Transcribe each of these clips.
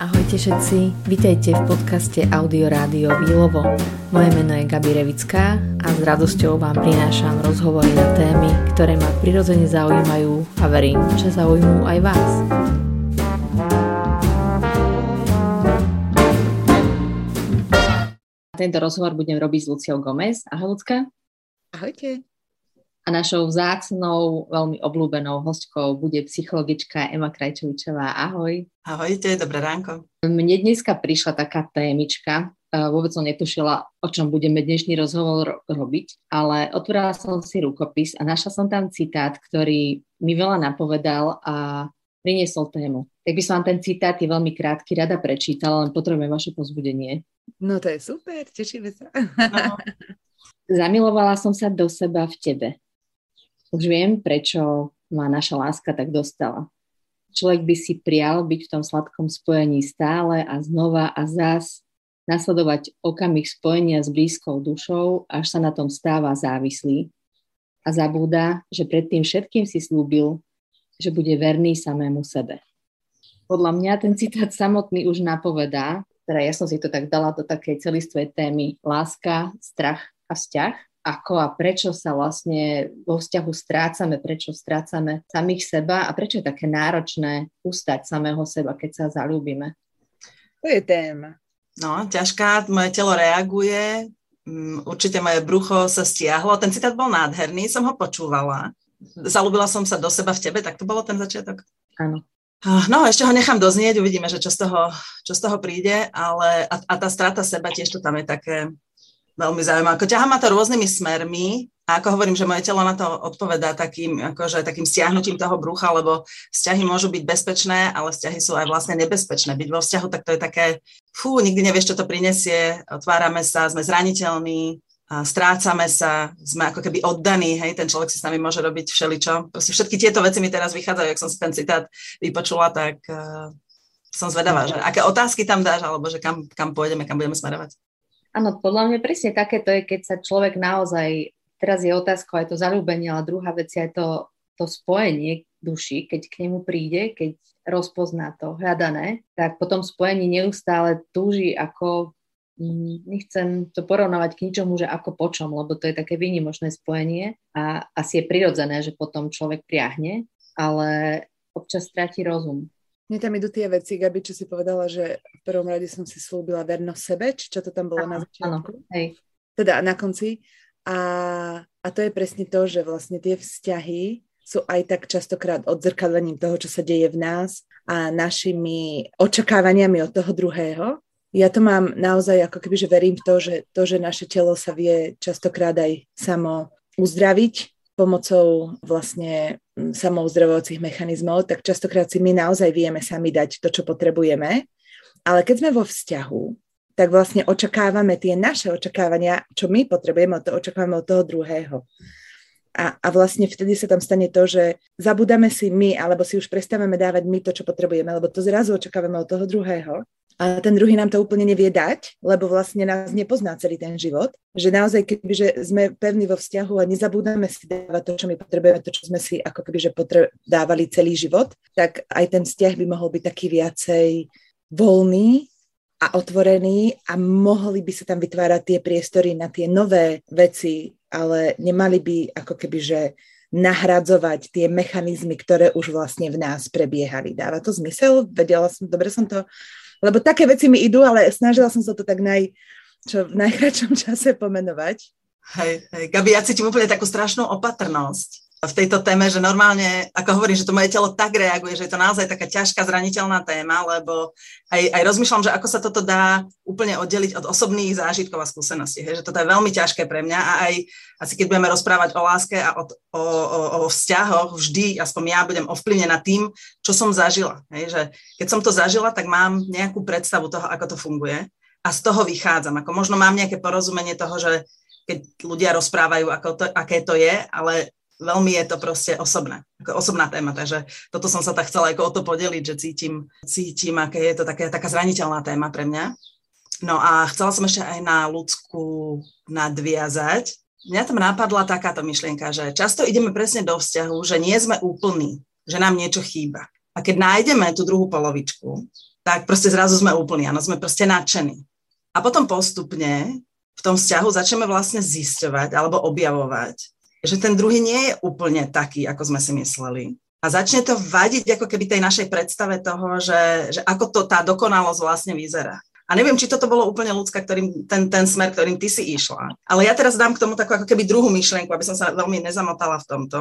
Ahojte všetci, vítajte v podcaste Audio Rádio Výlovo. Moje meno je Gabi Revická a s radosťou vám prinášam rozhovory na témy, ktoré ma prirodzene zaujímajú a verím, že zaujímujú aj vás. Tento rozhovor budem robiť s Luciou Gomez. Ahoj, Lucka. Ahojte. A našou vzácnou, veľmi obľúbenou hostkou bude psychologička Ema Krajčovičová. Ahoj. Ahojte, dobré ránko. Mne dneska prišla taká témička, vôbec som netušila, o čom budeme dnešný rozhovor robiť, ale otvorila som si rukopis a našla som tam citát, ktorý mi veľa napovedal a priniesol tému. Tak by som vám ten citát je veľmi krátky, rada prečítala, len potrebujem vaše pozbudenie. No to je super, tešíme sa. No. Zamilovala som sa do seba v tebe. Už viem, prečo ma naša láska tak dostala. Človek by si prial byť v tom sladkom spojení stále a znova a zás nasledovať okamih spojenia s blízkou dušou, až sa na tom stáva závislý a zabúda, že predtým všetkým si slúbil, že bude verný samému sebe. Podľa mňa ten citát samotný už napovedá, teda ja som si to tak dala do takej celistvej témy láska, strach a vzťah, ako a prečo sa vlastne vo vzťahu strácame, prečo strácame samých seba a prečo je také náročné ustať samého seba, keď sa zalúbime. To je téma. No, ťažká, moje telo reaguje, mm, určite moje brucho sa stiahlo. Ten citát bol nádherný, som ho počúvala. Zalúbila som sa do seba v tebe, tak to bolo ten začiatok? Áno. No, ešte ho nechám doznieť, uvidíme, že čo z toho, čo z toho príde, ale a, a tá strata seba tiež to tam je také, veľmi zaujímavé. Ako ťahá ma to rôznymi smermi a ako hovorím, že moje telo na to odpovedá takým, akože, takým stiahnutím toho brucha, lebo vzťahy môžu byť bezpečné, ale vzťahy sú aj vlastne nebezpečné. Byť vo vzťahu, tak to je také, fú, nikdy nevieš, čo to prinesie, otvárame sa, sme zraniteľní, a strácame sa, sme ako keby oddaní, hej, ten človek si s nami môže robiť všeličo. Proste všetky tieto veci mi teraz vychádzajú, ak som si ten citát vypočula, tak uh, som zvedavá, že aké otázky tam dáš, alebo že kam, kam pôjdeme, kam budeme smerovať. Áno, podľa mňa presne takéto je, keď sa človek naozaj, teraz je otázka aj to zalúbenie, ale druhá vec je to, to spojenie duši, keď k nemu príde, keď rozpozná to hľadané, tak potom spojení neustále túži ako nechcem to porovnávať k ničomu, že ako počom, lebo to je také výnimočné spojenie a asi je prirodzené, že potom človek priahne, ale občas stráti rozum. Mne tam idú tie veci, Gabi, čo si povedala, že v prvom rade som si slúbila vernosť sebe, či čo to tam bolo na začiatku. Áno, hej. Teda na konci. A, a to je presne to, že vlastne tie vzťahy sú aj tak častokrát odzrkadlením toho, čo sa deje v nás a našimi očakávaniami od toho druhého. Ja to mám naozaj ako keby, že verím v to, že to, že naše telo sa vie častokrát aj samo uzdraviť, pomocou vlastne mm, samouzdravovacích mechanizmov, tak častokrát si my naozaj vieme sami dať to, čo potrebujeme. Ale keď sme vo vzťahu, tak vlastne očakávame tie naše očakávania, čo my potrebujeme, to očakávame od toho druhého. A, a vlastne vtedy sa tam stane to, že zabudáme si my, alebo si už prestávame dávať my to, čo potrebujeme, lebo to zrazu očakávame od toho druhého a ten druhý nám to úplne nevie dať, lebo vlastne nás nepozná celý ten život. Že naozaj, kebyže sme pevní vo vzťahu a nezabúdame si dávať to, čo my potrebujeme, to, čo sme si ako kebyže potre- dávali celý život, tak aj ten vzťah by mohol byť taký viacej voľný a otvorený a mohli by sa tam vytvárať tie priestory na tie nové veci, ale nemali by ako keby, že nahradzovať tie mechanizmy, ktoré už vlastne v nás prebiehali. Dáva to zmysel? Vedela som, dobre som to lebo také veci mi idú, ale snažila som sa to tak naj, čo v najkračom čase pomenovať. Hej, hej, Gabi, ja cítim úplne takú strašnú opatrnosť v tejto téme, že normálne, ako hovorím, že to moje telo tak reaguje, že je to naozaj taká ťažká, zraniteľná téma, lebo aj, aj rozmýšľam, že ako sa toto dá úplne oddeliť od osobných zážitkov a skúseností. Hej, že toto je veľmi ťažké pre mňa a aj asi keď budeme rozprávať o láske a o, o, o, o vzťahoch, vždy, aspoň ja budem ovplyvnená tým, čo som zažila. Hej, že keď som to zažila, tak mám nejakú predstavu toho, ako to funguje a z toho vychádzam. Ako možno mám nejaké porozumenie toho, že keď ľudia rozprávajú, ako to, aké to je, ale veľmi je to proste osobné, ako osobná téma, takže toto som sa tak chcela ako o to podeliť, že cítim, cítim, aké je to také, taká zraniteľná téma pre mňa. No a chcela som ešte aj na ľudskú nadviazať, mňa tam napadla takáto myšlienka, že často ideme presne do vzťahu, že nie sme úplní, že nám niečo chýba. A keď nájdeme tú druhú polovičku, tak proste zrazu sme úplní, áno, sme proste nadšení. A potom postupne v tom vzťahu začneme vlastne zisťovať alebo objavovať, že ten druhý nie je úplne taký, ako sme si mysleli. A začne to vadiť ako keby tej našej predstave toho, že, že ako to tá dokonalosť vlastne vyzerá. A neviem, či toto bolo úplne ľudská, ktorým, ten, ten smer, ktorým ty si išla. Ale ja teraz dám k tomu takú ako keby druhú myšlienku, aby som sa veľmi nezamotala v tomto.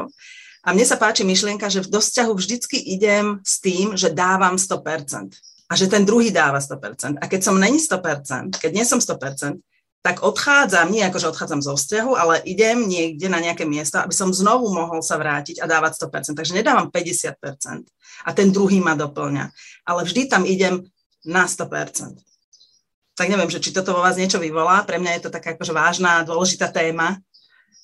A mne sa páči myšlienka, že v dosťahu vždycky idem s tým, že dávam 100%. A že ten druhý dáva 100%. A keď som není 100%, keď nie som 100%, tak odchádzam, nie ako, že odchádzam zo vzťahu, ale idem niekde na nejaké miesto, aby som znovu mohol sa vrátiť a dávať 100%. Takže nedávam 50% a ten druhý ma doplňa. Ale vždy tam idem na 100% tak neviem, že či toto vo vás niečo vyvolá. Pre mňa je to taká akože vážna, dôležitá téma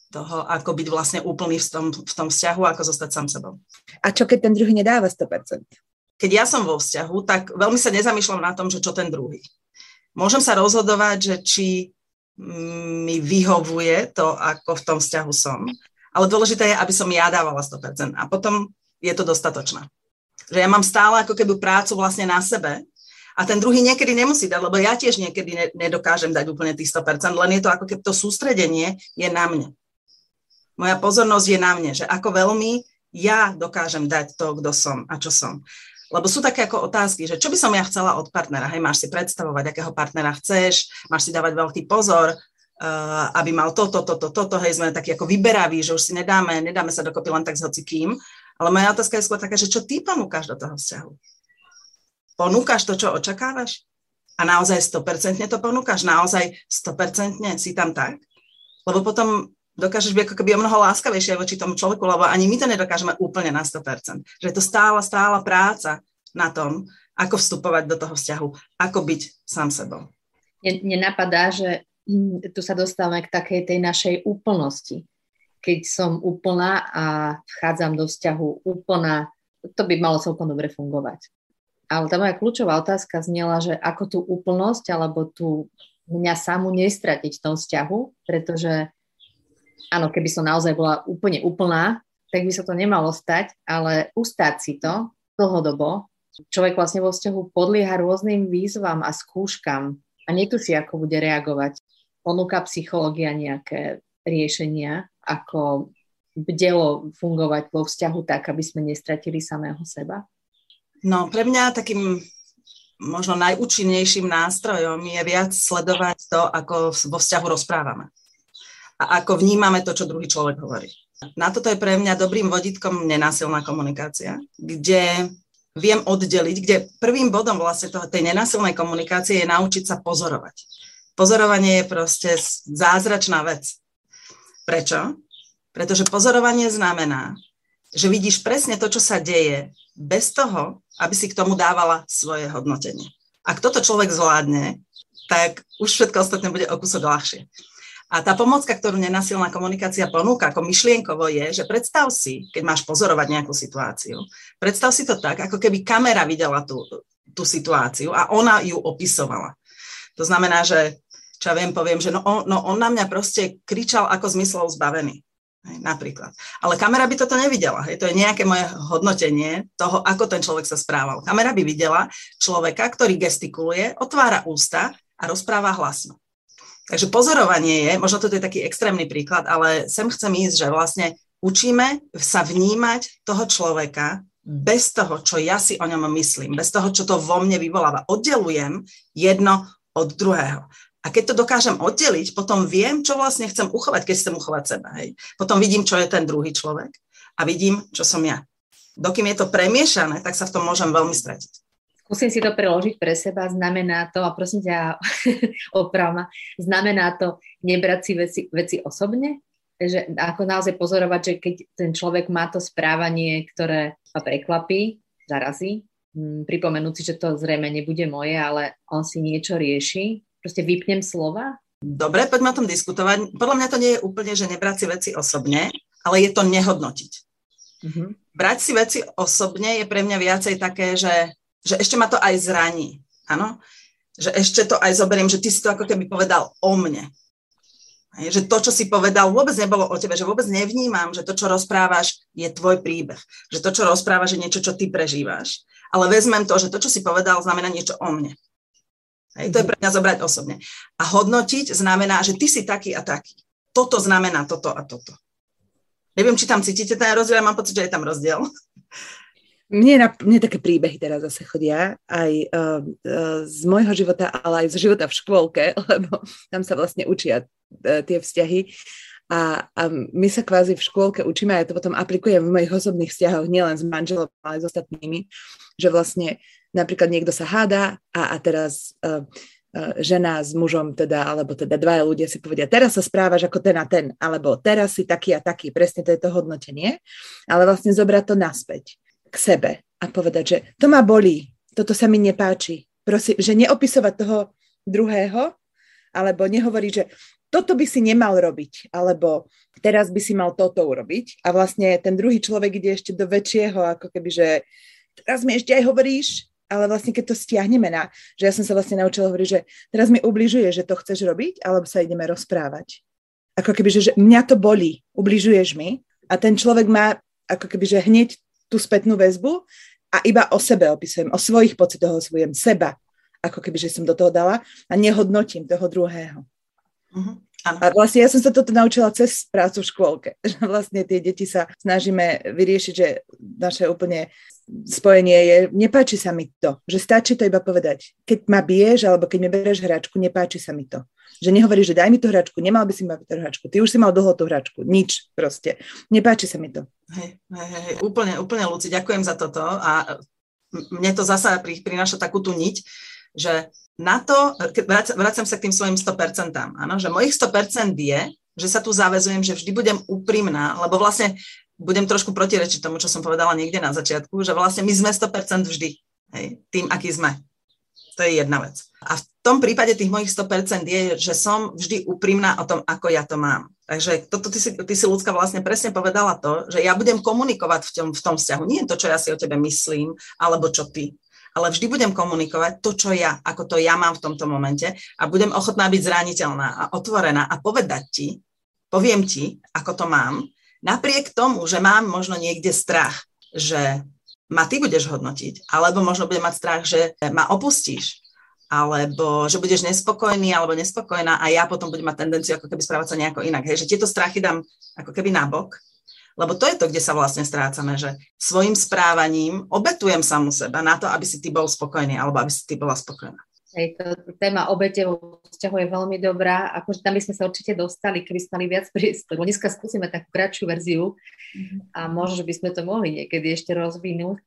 toho, ako byť vlastne úplný v tom, v tom vzťahu, ako zostať sám sebou. A čo keď ten druhý nedáva 100%? Keď ja som vo vzťahu, tak veľmi sa nezamýšľam na tom, že čo ten druhý. Môžem sa rozhodovať, že či mi vyhovuje to, ako v tom vzťahu som, ale dôležité je, aby som ja dávala 100% a potom je to dostatočné. Že ja mám stále ako keby prácu vlastne na sebe, a ten druhý niekedy nemusí dať, lebo ja tiež niekedy ne, nedokážem dať úplne tých 100%, len je to ako keby to sústredenie je na mne. Moja pozornosť je na mne, že ako veľmi ja dokážem dať to, kto som a čo som. Lebo sú také ako otázky, že čo by som ja chcela od partnera. Hej, máš si predstavovať, akého partnera chceš, máš si dávať veľký pozor, uh, aby mal toto, toto, toto, hej, sme takí ako vyberaví, že už si nedáme, nedáme sa dokopy len tak s hocikým. Ale moja otázka je skôr taká, že čo ty ponúkaš do toho vzťahu? ponúkaš to, čo očakávaš? A naozaj 100% to ponúkaš? Naozaj 100% si tam tak? Lebo potom dokážeš byť ako keby o mnoho láskavejšie voči tomu človeku, lebo ani my to nedokážeme úplne na 100%. Že je to stála, stála práca na tom, ako vstupovať do toho vzťahu, ako byť sám sebou. Mne napadá, že hm, tu sa dostávame k takej tej našej úplnosti. Keď som úplná a vchádzam do vzťahu úplná, to by malo celkom dobre fungovať. Ale tá moja kľúčová otázka znela, že ako tú úplnosť alebo tú mňa samú nestratiť v tom vzťahu, pretože áno, keby som naozaj bola úplne úplná, tak by sa to nemalo stať, ale ustáť si to dlhodobo. Človek vlastne vo vzťahu podlieha rôznym výzvam a skúškam a netuší, ako bude reagovať. Ponúka psychológia nejaké riešenia, ako bdelo fungovať vo vzťahu tak, aby sme nestratili samého seba? No, pre mňa takým možno najúčinnejším nástrojom je viac sledovať to, ako vo vzťahu rozprávame. A ako vnímame to, čo druhý človek hovorí. Na toto je pre mňa dobrým vodítkom nenásilná komunikácia, kde viem oddeliť, kde prvým bodom vlastne toho, tej nenásilnej komunikácie je naučiť sa pozorovať. Pozorovanie je proste zázračná vec. Prečo? Pretože pozorovanie znamená, že vidíš presne to, čo sa deje, bez toho, aby si k tomu dávala svoje hodnotenie. Ak toto človek zvládne, tak už všetko ostatné bude o kúsok ľahšie. A tá pomocka, ktorú nenasilná komunikácia ponúka ako myšlienkovo je, že predstav si, keď máš pozorovať nejakú situáciu, predstav si to tak, ako keby kamera videla tú, tú situáciu a ona ju opisovala. To znamená, že čo ja viem, poviem, že no on, no on na mňa proste kričal ako zmyslov zbavený. Hej, napríklad. Ale kamera by toto nevidela. Hej, to je nejaké moje hodnotenie toho, ako ten človek sa správal. Kamera by videla človeka, ktorý gestikuluje, otvára ústa a rozpráva hlasno. Takže pozorovanie je, možno toto je taký extrémny príklad, ale sem chcem ísť, že vlastne učíme sa vnímať toho človeka bez toho, čo ja si o ňom myslím, bez toho, čo to vo mne vyvoláva. Oddelujem jedno od druhého. A keď to dokážem oddeliť, potom viem, čo vlastne chcem uchovať, keď chcem uchovať seba. Hej. Potom vidím, čo je ten druhý človek a vidím, čo som ja. Dokým je to premiešané, tak sa v tom môžem veľmi stratiť. Skúsim si to preložiť pre seba. Znamená to, a prosím ťa, opravma, znamená to nebrať si veci, veci osobne? Že ako naozaj pozorovať, že keď ten človek má to správanie, ktoré ma prekvapí, zarazí, hm, pripomenúť si, že to zrejme nebude moje, ale on si niečo rieši, proste vypnem slova? Dobre, poďme o tom diskutovať. Podľa mňa to nie je úplne, že nebrať si veci osobne, ale je to nehodnotiť. Mm-hmm. Brať si veci osobne je pre mňa viacej také, že, že ešte ma to aj zraní. Áno? Že ešte to aj zoberiem, že ty si to ako keby povedal o mne. Že to, čo si povedal, vôbec nebolo o tebe, že vôbec nevnímam, že to, čo rozprávaš, je tvoj príbeh. Že to, čo rozprávaš, je niečo, čo ty prežívaš. Ale vezmem to, že to, čo si povedal, znamená niečo o mne. Hej, to je pre mňa zobrať osobne. A hodnotiť znamená, že ty si taký a taký. Toto znamená toto a toto. Neviem, či tam cítite ten rozdiel, mám pocit, že je tam rozdiel. Mne, na, mne také príbehy teraz zase chodia aj uh, uh, z môjho života, ale aj z života v škôlke, lebo tam sa vlastne učia uh, tie vzťahy. A, a my sa kvázi v škôlke učíme, a ja to potom aplikujem v mojich osobných vzťahoch, nielen s manželom, ale aj s ostatnými, že vlastne napríklad niekto sa hádá a, a teraz uh, uh, žena s mužom teda, alebo teda dvaja ľudia si povedia, teraz sa správaš ako ten a ten, alebo teraz si taký a taký, presne to je to hodnotenie, ale vlastne zobrať to naspäť k sebe a povedať, že to ma bolí, toto sa mi nepáči. Prosím, že neopisovať toho druhého, alebo nehovoriť, že toto by si nemal robiť, alebo teraz by si mal toto urobiť. A vlastne ten druhý človek ide ešte do väčšieho, ako keby, že teraz mi ešte aj hovoríš, ale vlastne keď to stiahneme na, že ja som sa vlastne naučila hovoriť, že teraz mi ubližuje, že to chceš robiť, alebo sa ideme rozprávať. Ako keby, že, že mňa to bolí, ubližuješ mi a ten človek má ako keby, že hneď tú spätnú väzbu a iba o sebe opisujem, o svojich pocitoch osvojujem seba, ako keby, že som do toho dala a nehodnotím toho druhého. Uh-huh. A vlastne ja som sa toto naučila cez prácu v škôlke, že vlastne tie deti sa snažíme vyriešiť, že naše úplne spojenie je, nepáči sa mi to, že stačí to iba povedať. Keď ma biješ alebo keď mi bereš hračku, nepáči sa mi to. Že nehovoríš, že daj mi tú hračku, nemal by si mať tú hračku, ty už si mal dlho tú hračku, nič proste. Nepáči sa mi to. Hej, hej, hej, úplne, úplne, Luci, ďakujem za toto a mne to zasa prináša takú tú niť, že na to, keď vracam sa k tým svojim 100%, áno, že mojich 100% je, že sa tu zavezujem, že vždy budem úprimná, lebo vlastne budem trošku protirečiť tomu, čo som povedala niekde na začiatku, že vlastne my sme 100% vždy, hej, tým, aký sme. To je jedna vec. A v tom prípade tých mojich 100% je, že som vždy úprimná o tom, ako ja to mám. Takže toto ty si, ty si ľudská vlastne presne povedala to, že ja budem komunikovať v tom, v tom vzťahu. Nie to, čo ja si o tebe myslím, alebo čo ty. Ale vždy budem komunikovať to, čo ja, ako to ja mám v tomto momente a budem ochotná byť zraniteľná a otvorená a povedať ti, poviem ti, ako to mám, napriek tomu, že mám možno niekde strach, že ma ty budeš hodnotiť, alebo možno budem mať strach, že ma opustíš, alebo že budeš nespokojný alebo nespokojná a ja potom budem mať tendenciu ako keby správať sa nejako inak. Hej, že tieto strachy dám ako keby nabok, lebo to je to, kde sa vlastne strácame, že svojim správaním obetujem samu seba na to, aby si ty bol spokojný alebo aby si ty bola spokojná. Hej, to, téma obete vo vzťahu je veľmi dobrá. Akože tam by sme sa určite dostali, keby sme mali viac priestoru. Dneska skúsime takú kratšiu verziu a možno, že by sme to mohli niekedy ešte rozvinúť.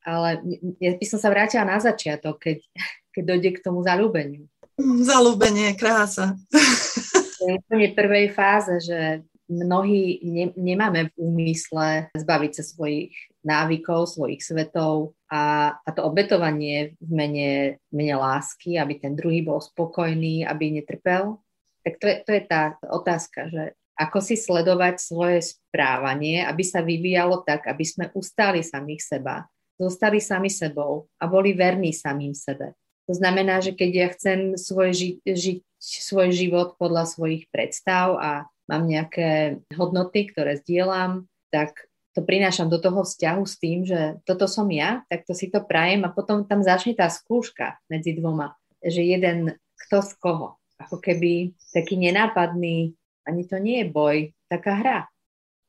Ale ja by som sa vrátila na začiatok, keď, keď dojde k tomu zalúbeniu. Zalúbenie, krása. V úplne prvej fáze, že mnohí ne, nemáme v úmysle zbaviť sa svojich návykov, svojich svetov a, a to obetovanie v mene, mene lásky, aby ten druhý bol spokojný, aby netrpel, tak to je, to je tá otázka, že ako si sledovať svoje správanie, aby sa vyvíjalo tak, aby sme ustali samých seba, zostali sami sebou a boli verní samým sebe. To znamená, že keď ja chcem svoj ži- žiť svoj život podľa svojich predstav a mám nejaké hodnoty, ktoré zdieľam, tak to prinášam do toho vzťahu s tým, že toto som ja, tak to si to prajem a potom tam začne tá skúška medzi dvoma, že jeden kto z koho. Ako keby taký nenápadný, ani to nie je boj, taká hra.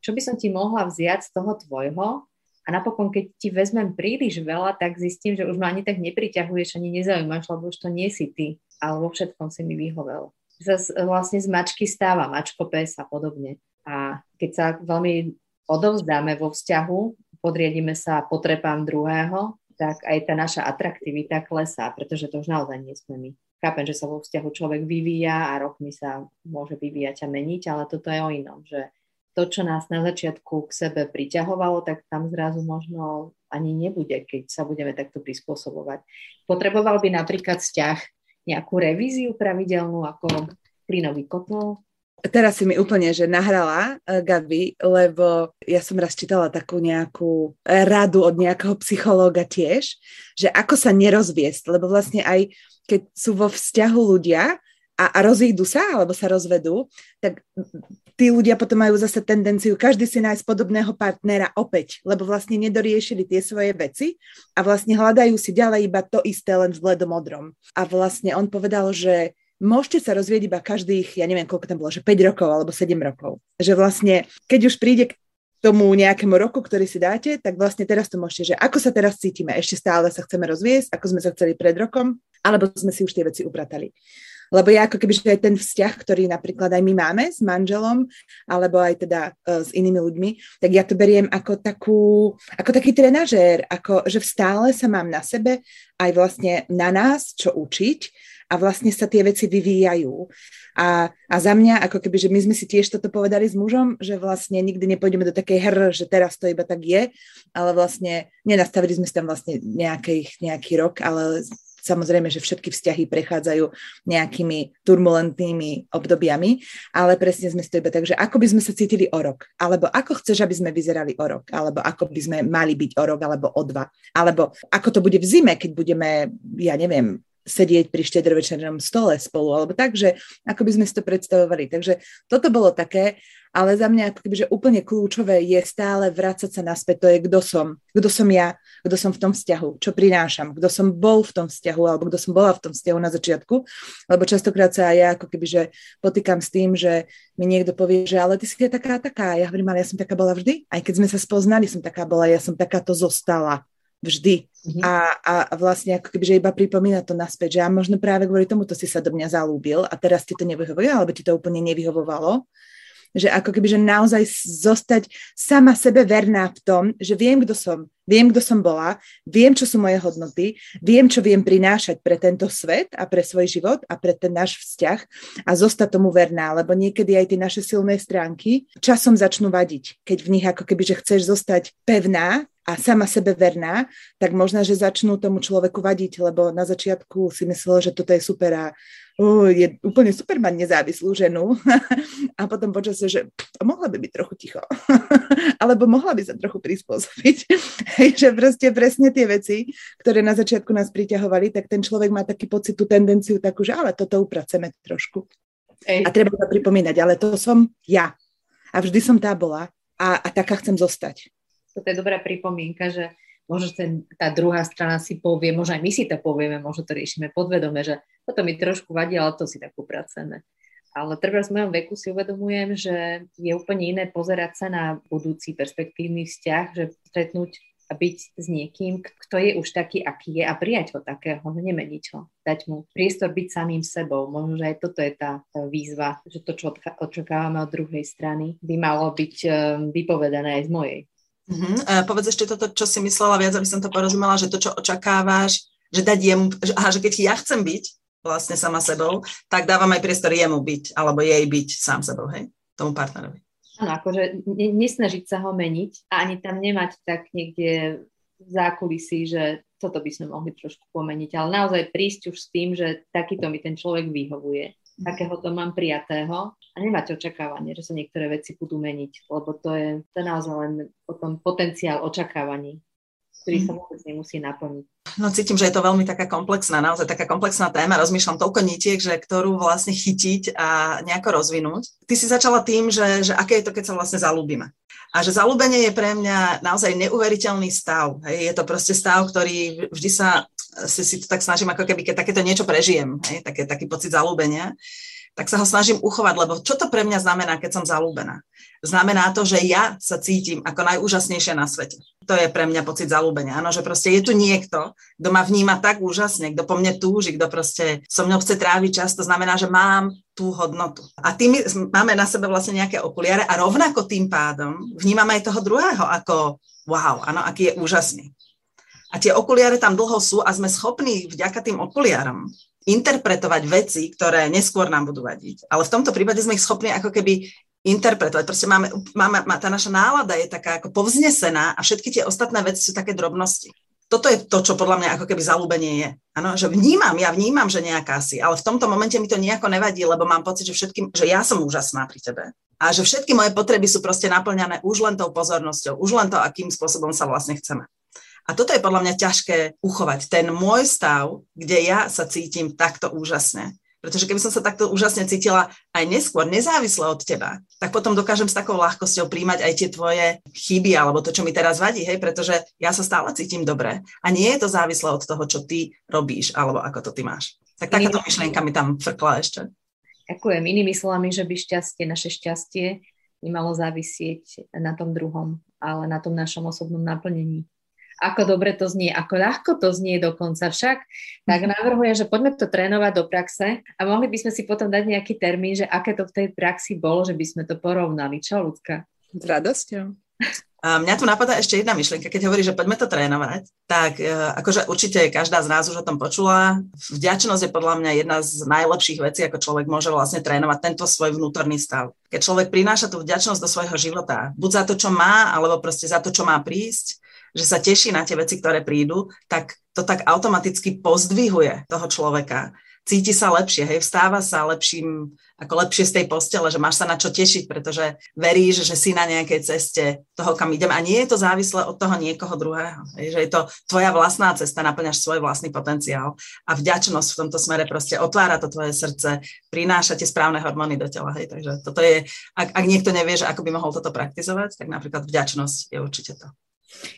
Čo by som ti mohla vziať z toho tvojho a napokon, keď ti vezmem príliš veľa, tak zistím, že už ma ani tak nepriťahuješ, ani nezaujímaš, lebo už to nie si ty, ale vo všetkom si mi vyhovel sa vlastne z mačky stáva mačko pes a podobne. A keď sa veľmi odovzdáme vo vzťahu, podriedíme sa potrebám druhého, tak aj tá naša atraktivita klesá, pretože to už naozaj nie sme my. Chápem, že sa vo vzťahu človek vyvíja a rokmi sa môže vyvíjať a meniť, ale toto je o inom, že to, čo nás na začiatku k sebe priťahovalo, tak tam zrazu možno ani nebude, keď sa budeme takto prispôsobovať. Potreboval by napríklad vzťah nejakú revíziu pravidelnú ako plynový kotol? Teraz si mi úplne, že nahrala uh, Gabi, lebo ja som raz čítala takú nejakú radu od nejakého psychológa tiež, že ako sa nerozviesť, lebo vlastne aj keď sú vo vzťahu ľudia a a, rozídu sa alebo sa rozvedú, tak tí ľudia potom majú zase tendenciu každý si nájsť podobného partnera opäť, lebo vlastne nedoriešili tie svoje veci a vlastne hľadajú si ďalej iba to isté len v bledom modrom. A vlastne on povedal, že môžete sa rozvieť iba každých, ja neviem, koľko tam bolo, že 5 rokov alebo 7 rokov. Že vlastne, keď už príde k tomu nejakému roku, ktorý si dáte, tak vlastne teraz to môžete, že ako sa teraz cítime, ešte stále sa chceme rozviesť, ako sme sa chceli pred rokom, alebo sme si už tie veci upratali. Lebo ja ako keby, že aj ten vzťah, ktorý napríklad aj my máme s manželom, alebo aj teda uh, s inými ľuďmi, tak ja to beriem ako takú, ako taký trenažér, ako, že stále sa mám na sebe aj vlastne na nás čo učiť a vlastne sa tie veci vyvíjajú. A, a za mňa, ako keby, že my sme si tiež toto povedali s mužom, že vlastne nikdy nepôjdeme do takej hr, že teraz to iba tak je, ale vlastne nenastavili sme si tam vlastne nejaký, nejaký rok, ale Samozrejme, že všetky vzťahy prechádzajú nejakými turbulentnými obdobiami, ale presne sme si to iba tak, že ako by sme sa cítili o rok, alebo ako chceš, aby sme vyzerali o rok, alebo ako by sme mali byť o rok, alebo o dva, alebo ako to bude v zime, keď budeme, ja neviem, sedieť pri štedrovečernom stole spolu, alebo tak, že ako by sme si to predstavovali. Takže toto bolo také, ale za mňa ako keby, že úplne kľúčové je stále vrácať sa naspäť, to je kto som, kto som ja, kto som v tom vzťahu, čo prinášam, kto som bol v tom vzťahu, alebo kto som bola v tom vzťahu na začiatku, lebo častokrát sa aj ja ako keby, že potýkam s tým, že mi niekto povie, že ale ty si taká, taká, ja hovorím, ale ja som taká bola vždy, aj keď sme sa spoznali, som taká bola, ja som takáto zostala vždy. Mm-hmm. A, a vlastne ako keby, že iba pripomína to naspäť, že a možno práve kvôli tomu to si sa do mňa zalúbil a teraz ti to nevyhovuje, alebo ti to úplne nevyhovovalo že ako keby, že naozaj zostať sama sebe verná v tom, že viem, kto som, viem, kto som bola, viem, čo sú moje hodnoty, viem, čo viem prinášať pre tento svet a pre svoj život a pre ten náš vzťah a zostať tomu verná, lebo niekedy aj tie naše silné stránky časom začnú vadiť, keď v nich ako keby, že chceš zostať pevná a sama sebe verná, tak možno, že začnú tomu človeku vadiť, lebo na začiatku si myslel, že toto je super a uh, je úplne super mať nezávislú ženu a potom počasie, že mohla by byť trochu ticho, alebo mohla by sa trochu prispôsobiť, že proste presne tie veci, ktoré na začiatku nás priťahovali, tak ten človek má taký pocit, tú tendenciu takú, že ale toto upraceme trošku. Ej. A treba to pripomínať, ale to som ja. A vždy som tá bola a, a taká chcem zostať toto je dobrá pripomienka, že možno ten, tá druhá strana si povie, možno aj my si to povieme, možno to riešime podvedome, že toto mi trošku vadí, ale to si tak upracujeme. Ale treba v mojom veku si uvedomujem, že je úplne iné pozerať sa na budúci perspektívny vzťah, že stretnúť a byť s niekým, kto je už taký, aký je a prijať ho takého, nemeniť ho, dať mu priestor byť samým sebou. Možno, že aj toto je tá, výzva, že to, čo očakávame od druhej strany, by malo byť um, vypovedané aj z mojej. Uh-huh. Uh, povedz ešte toto, čo si myslela viac, aby som to porozumela, že to, čo očakávaš, že dať jemu, že, aha, že keď ja chcem byť vlastne sama sebou, tak dávam aj priestor jemu byť, alebo jej byť sám sebou, hej, tomu partnerovi. Áno, akože nesnažiť sa ho meniť a ani tam nemať tak niekde v zákulisí, že toto by sme mohli trošku pomeniť, ale naozaj prísť už s tým, že takýto mi ten človek vyhovuje takého to mám prijatého a nemať očakávanie, že sa niektoré veci budú meniť, lebo to je, to naozaj len potom potenciál očakávaní, ktorý sa mhm. vôbec nemusí naplniť. No cítim, že je to veľmi taká komplexná, naozaj taká komplexná téma. Rozmýšľam toľko nitiek, že ktorú vlastne chytiť a nejako rozvinúť. Ty si začala tým, že, že aké je to, keď sa vlastne zalúbime. A že zalúbenie je pre mňa naozaj neuveriteľný stav. Hej. Je to proste stav, ktorý vždy sa si, si to tak snažím, ako keby, keď takéto niečo prežijem, hej, také, taký pocit zalúbenia, tak sa ho snažím uchovať, lebo čo to pre mňa znamená, keď som zalúbená? Znamená to, že ja sa cítim ako najúžasnejšia na svete. To je pre mňa pocit zalúbenia. Áno, že proste je tu niekto, kto ma vníma tak úžasne, kto po mne túži, kto proste so mnou chce tráviť čas, to znamená, že mám tú hodnotu. A tým máme na sebe vlastne nejaké okuliare a rovnako tým pádom vnímam aj toho druhého ako wow, áno, aký je úžasný. A tie okuliare tam dlho sú a sme schopní vďaka tým okuliarom interpretovať veci, ktoré neskôr nám budú vadiť. Ale v tomto prípade sme ich schopní ako keby interpretovať. Proste máme, máme, tá naša nálada je taká ako povznesená a všetky tie ostatné veci sú také drobnosti. Toto je to, čo podľa mňa ako keby zalúbenie je. Ano, že vnímam, ja vnímam, že nejaká si, ale v tomto momente mi to nejako nevadí, lebo mám pocit, že, všetkým, že ja som úžasná pri tebe. A že všetky moje potreby sú proste naplňané už len tou pozornosťou, už len to, akým spôsobom sa vlastne chceme. A toto je podľa mňa ťažké uchovať. Ten môj stav, kde ja sa cítim takto úžasne, Pretože keby som sa takto úžasne cítila aj neskôr, nezávisle od teba, tak potom dokážem s takou ľahkosťou príjmať aj tie tvoje chyby alebo to, čo mi teraz vadí, hej, pretože ja sa stále cítim dobre. A nie je to závislé od toho, čo ty robíš alebo ako to ty máš. Tak takáto myšlienka mi tam frkla ešte. Ďakujem. Inými slovami, že by šťastie, naše šťastie nemalo závisieť na tom druhom, ale na tom našom osobnom naplnení ako dobre to znie, ako ľahko to znie dokonca však, tak mhm. navrhujem, že poďme to trénovať do praxe a mohli by sme si potom dať nejaký termín, že aké to v tej praxi bolo, že by sme to porovnali. Čo, ľudka? S radosťou. A mňa tu napadá ešte jedna myšlienka, keď hovorí, že poďme to trénovať, tak e, akože určite každá z nás už o tom počula. Vďačnosť je podľa mňa jedna z najlepších vecí, ako človek môže vlastne trénovať tento svoj vnútorný stav. Keď človek prináša tú vďačnosť do svojho života, buď za to, čo má, alebo proste za to, čo má prísť, že sa teší na tie veci, ktoré prídu, tak to tak automaticky pozdvihuje toho človeka. Cíti sa lepšie, hej, vstáva sa lepším, ako lepšie z tej postele, že máš sa na čo tešiť, pretože veríš, že si na nejakej ceste toho, kam idem. A nie je to závislé od toho niekoho druhého. Hej, že je to tvoja vlastná cesta, naplňaš svoj vlastný potenciál. A vďačnosť v tomto smere proste otvára to tvoje srdce, prináša tie správne hormóny do tela. Hej. Takže toto je, ak, ak niekto nevie, že ako by mohol toto praktizovať, tak napríklad vďačnosť je určite to.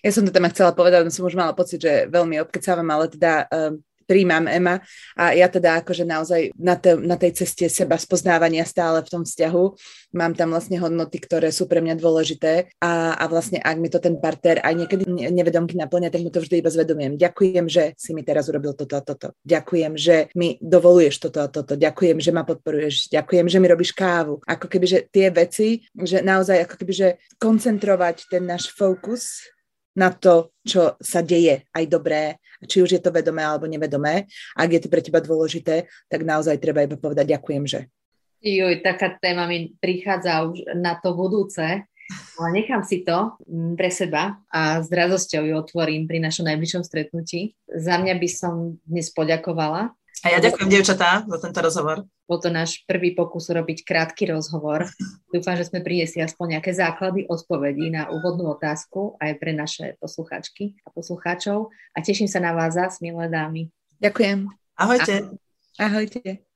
Ja som to tam chcela povedať, som už mala pocit, že veľmi obkecávam, ale teda um, príjmam Ema a ja teda akože naozaj na, te, na tej ceste seba spoznávania stále v tom vzťahu mám tam vlastne hodnoty, ktoré sú pre mňa dôležité a, a vlastne ak mi to ten partner aj niekedy nevedomky naplňa, tak mu to vždy iba zvedomiem. Ďakujem, že si mi teraz urobil toto a toto. Ďakujem, že mi dovoluješ toto a toto. Ďakujem, že ma podporuješ. Ďakujem, že mi robíš kávu. Ako keby, že tie veci, že naozaj ako keby, že koncentrovať ten náš fokus na to, čo sa deje, aj dobré, či už je to vedomé alebo nevedomé. Ak je to pre teba dôležité, tak naozaj treba iba povedať ďakujem, že. Joj, taká téma mi prichádza už na to budúce, ale nechám si to mm, pre seba a s radosťou ju otvorím pri našom najbližšom stretnutí. Za mňa by som dnes poďakovala a ja ďakujem, dievčatá, za tento rozhovor. Bol to náš prvý pokus robiť krátky rozhovor. Dúfam, že sme priniesli aspoň nejaké základy odpovedí na úvodnú otázku aj pre naše posluchačky a poslucháčov. A teším sa na vás zás, milé dámy. Ďakujem. Ahojte. Ahojte.